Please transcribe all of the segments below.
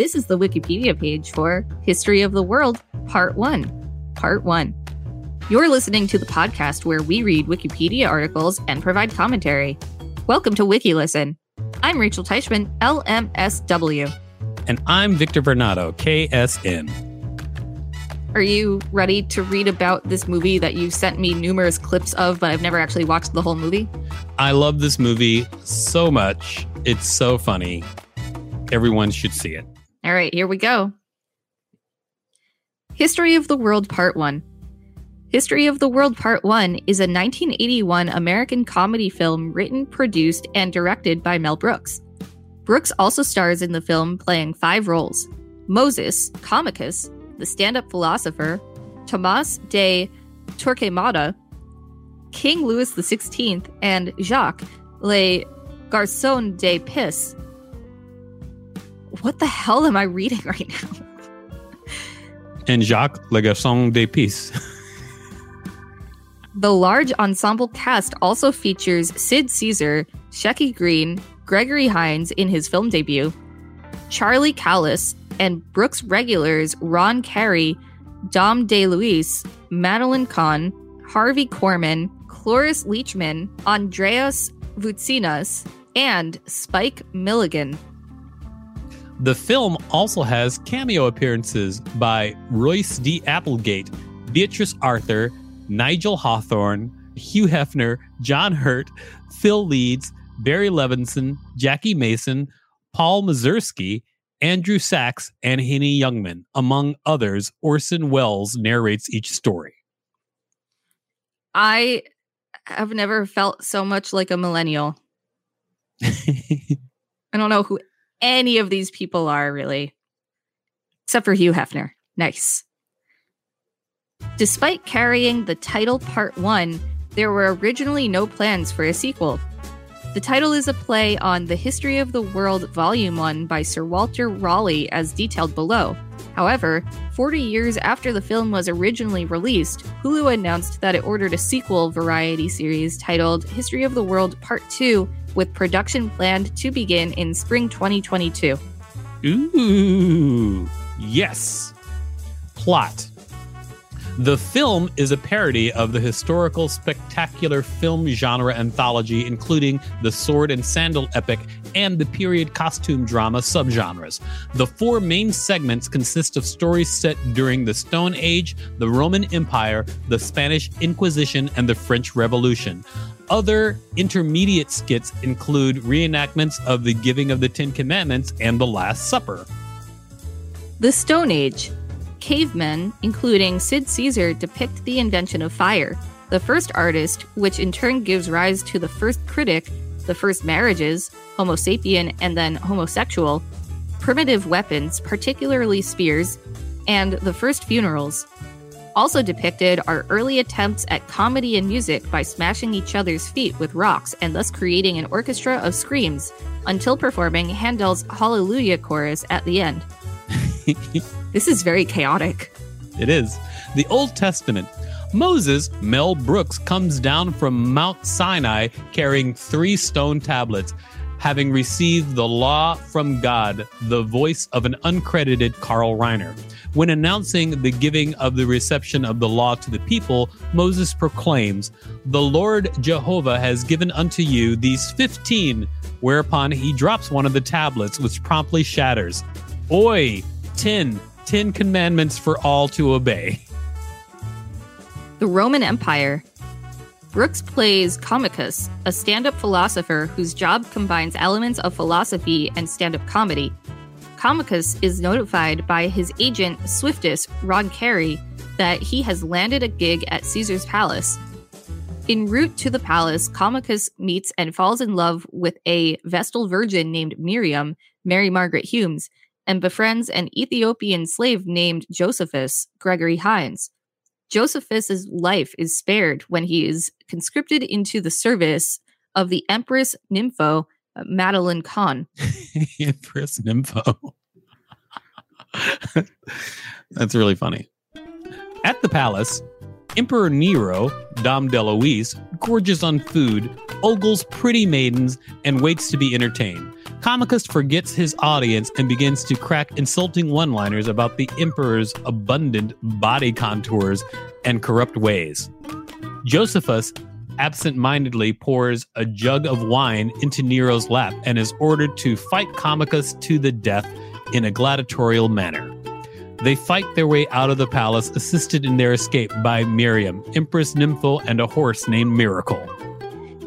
This is the Wikipedia page for History of the World, Part 1. Part 1. You're listening to the podcast where we read Wikipedia articles and provide commentary. Welcome to WikiListen. I'm Rachel Teichman, LMSW. And I'm Victor Varnado, KSN. Are you ready to read about this movie that you sent me numerous clips of, but I've never actually watched the whole movie? I love this movie so much. It's so funny. Everyone should see it. All right, here we go. History of the World Part 1. History of the World Part 1 is a 1981 American comedy film written, produced, and directed by Mel Brooks. Brooks also stars in the film playing five roles Moses, Comicus, the stand up philosopher, Tomas de Torquemada, King Louis XVI, and Jacques, le Garçon de Pisse. What the hell am I reading right now? And Jacques, le Garçon de Pisse. The large ensemble cast also features Sid Caesar, Shecky Greene, Gregory Hines in his film debut, Charlie Callas, and Brooks regulars Ron Carey, Dom DeLuise, Madeline Kahn, Harvey Korman, Cloris Leachman, Andreas Voutsinas, and Spike Milligan. The film also has cameo appearances by Royce D. Applegate, Beatrice Arthur, Nigel Hawthorne, Hugh Hefner, John Hurt, Phil Leeds, Barry Levinson, Jackie Mason, Paul Mazursky, Andrew Sachs, and Henny Youngman. Among others, Orson Welles narrates each story. I have never felt so much like a millennial. I don't know who any of these people are, really, except for Hugh Hefner. Nice. Despite carrying the title Part 1, there were originally no plans for a sequel. The title is a play on The History of the World Volume 1 by Sir Walter Raleigh, as detailed below. However, 40 years after the film was originally released, Hulu announced that it ordered a sequel variety series titled History of the World Part 2, with production planned to begin in spring 2022. Ooh, yes. Plot the film is a parody of the historical spectacular film genre anthology, including the sword and sandal epic and the period costume drama subgenres. The four main segments consist of stories set during the Stone Age, the Roman Empire, the Spanish Inquisition, and the French Revolution. Other intermediate skits include reenactments of the giving of the Ten Commandments and the Last Supper. The Stone Age cavemen, including Sid Caesar, depict the invention of fire. The first artist, which in turn gives rise to the first critic, the first marriages, Homo sapien and then homosexual, primitive weapons, particularly spears, and the first funerals. Also depicted are early attempts at comedy and music by smashing each other's feet with rocks and thus creating an orchestra of screams until performing Handel's Hallelujah chorus at the end. This is very chaotic. It is. The Old Testament. Moses, Mel Brooks, comes down from Mount Sinai carrying three stone tablets, having received the law from God, the voice of an uncredited Carl Reiner. When announcing the giving of the reception of the law to the people, Moses proclaims, The Lord Jehovah has given unto you these fifteen, whereupon he drops one of the tablets, which promptly shatters. Oi, ten, Ten Commandments for all to obey. The Roman Empire. Brooks plays Comicus, a stand up philosopher whose job combines elements of philosophy and stand up comedy. Comicus is notified by his agent, Swiftus, Ron Carey, that he has landed a gig at Caesar's palace. En route to the palace, Comicus meets and falls in love with a Vestal virgin named Miriam, Mary Margaret Humes, and befriends an Ethiopian slave named Josephus, Gregory Hines. Josephus's life is spared when he is conscripted into the service of the Empress Nympho, uh, Madeline Kahn. Empress Nympho. That's really funny. At the palace, Emperor Nero, Dom DeLuise, gorges on food, ogles pretty maidens, and waits to be entertained. Comicus forgets his audience and begins to crack insulting one liners about the Emperor's abundant body contours and corrupt ways. Josephus absent mindedly pours a jug of wine into Nero's lap and is ordered to fight Comicus to the death in a gladiatorial manner. They fight their way out of the palace, assisted in their escape by Miriam, Empress Nympho, and a horse named Miracle.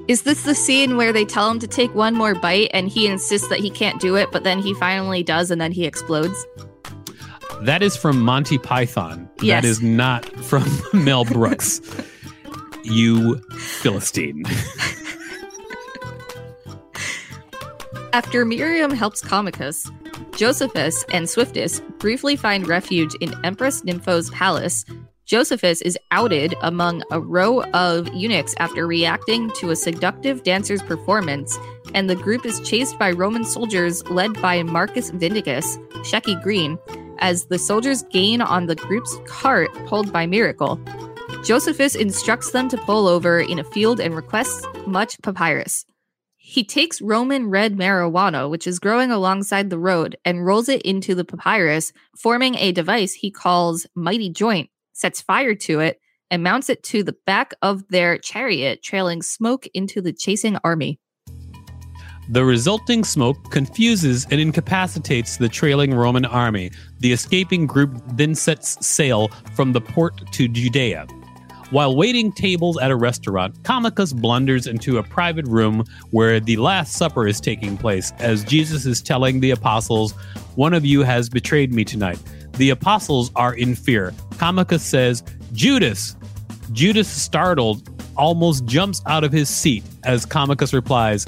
Is this the scene where they tell him to take one more bite and he insists that he can't do it, but then he finally does and then he explodes? That is from Monty Python. Yes. That is not from Mel Brooks. you Philistine. After Miriam helps Comicus, Josephus and Swiftus briefly find refuge in Empress Nympho's palace. Josephus is outed among a row of eunuchs after reacting to a seductive dancer's performance, and the group is chased by Roman soldiers led by Marcus Vindicus, Shecky Greene, as the soldiers gain on the group's cart pulled by Miracle. Josephus instructs them to pull over in a field and requests much papyrus. He takes Roman red marijuana, which is growing alongside the road, and rolls it into the papyrus, forming a device he calls Mighty Joint, sets fire to it, and mounts it to the back of their chariot, trailing smoke into the chasing army. The resulting smoke confuses and incapacitates the trailing Roman army. The escaping group then sets sail from the port to Judea. While waiting tables at a restaurant, Comicus blunders into a private room where the Last Supper is taking place as Jesus is telling the apostles, One of you has betrayed me tonight. The apostles are in fear. Comicus says, Judas! Judas, startled, almost jumps out of his seat as Comicus replies,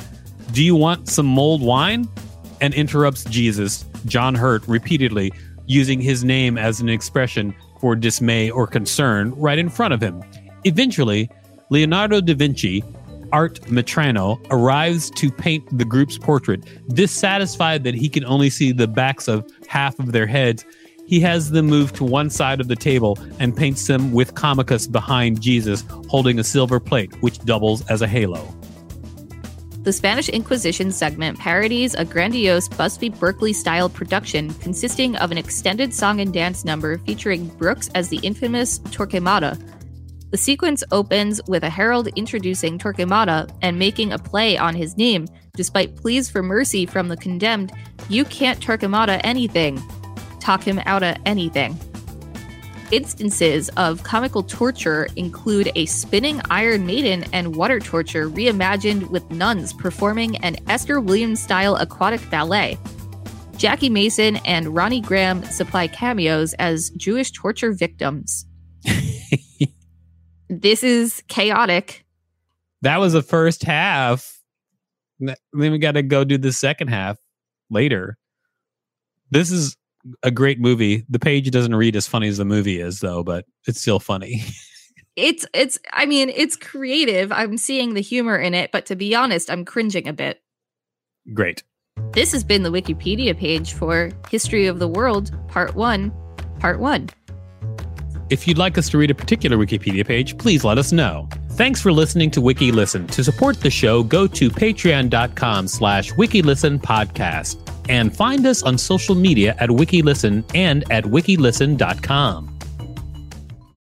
Do you want some mulled wine? And interrupts Jesus, John Hurt, repeatedly, using his name as an expression for dismay or concern right in front of him. Eventually, Leonardo da Vinci, Art Metrano, arrives to paint the group's portrait. Dissatisfied that he can only see the backs of half of their heads, he has them move to one side of the table and paints them with Comicus behind Jesus holding a silver plate, which doubles as a halo. The Spanish Inquisition segment parodies a grandiose Busby Berkeley style production consisting of an extended song and dance number featuring Brooks as the infamous Torquemada. The sequence opens with a herald introducing Torquemada and making a play on his name, despite pleas for mercy from the condemned. You can't Torquemada anything. Talk him out of anything. Instances of comical torture include a spinning Iron Maiden and water torture reimagined with nuns performing an Esther Williams style aquatic ballet. Jackie Mason and Ronnie Graham supply cameos as Jewish torture victims. this is chaotic. That was the first half. Then we got to go do the second half later. This is a great movie. The page doesn't read as funny as the movie is, though, but it's still funny. It's it's I mean, it's creative. I'm seeing the humor in it, but to be honest, I'm cringing a bit. great. This has been the Wikipedia page for History of the World, Part 1, Part 1. If you'd like us to read a particular Wikipedia page, please let us know. Thanks for listening to Wiki Listen. To support the show, go to patreon.com slash wikilisten podcast and find us on social media at WikiListen and at wikilisten.com.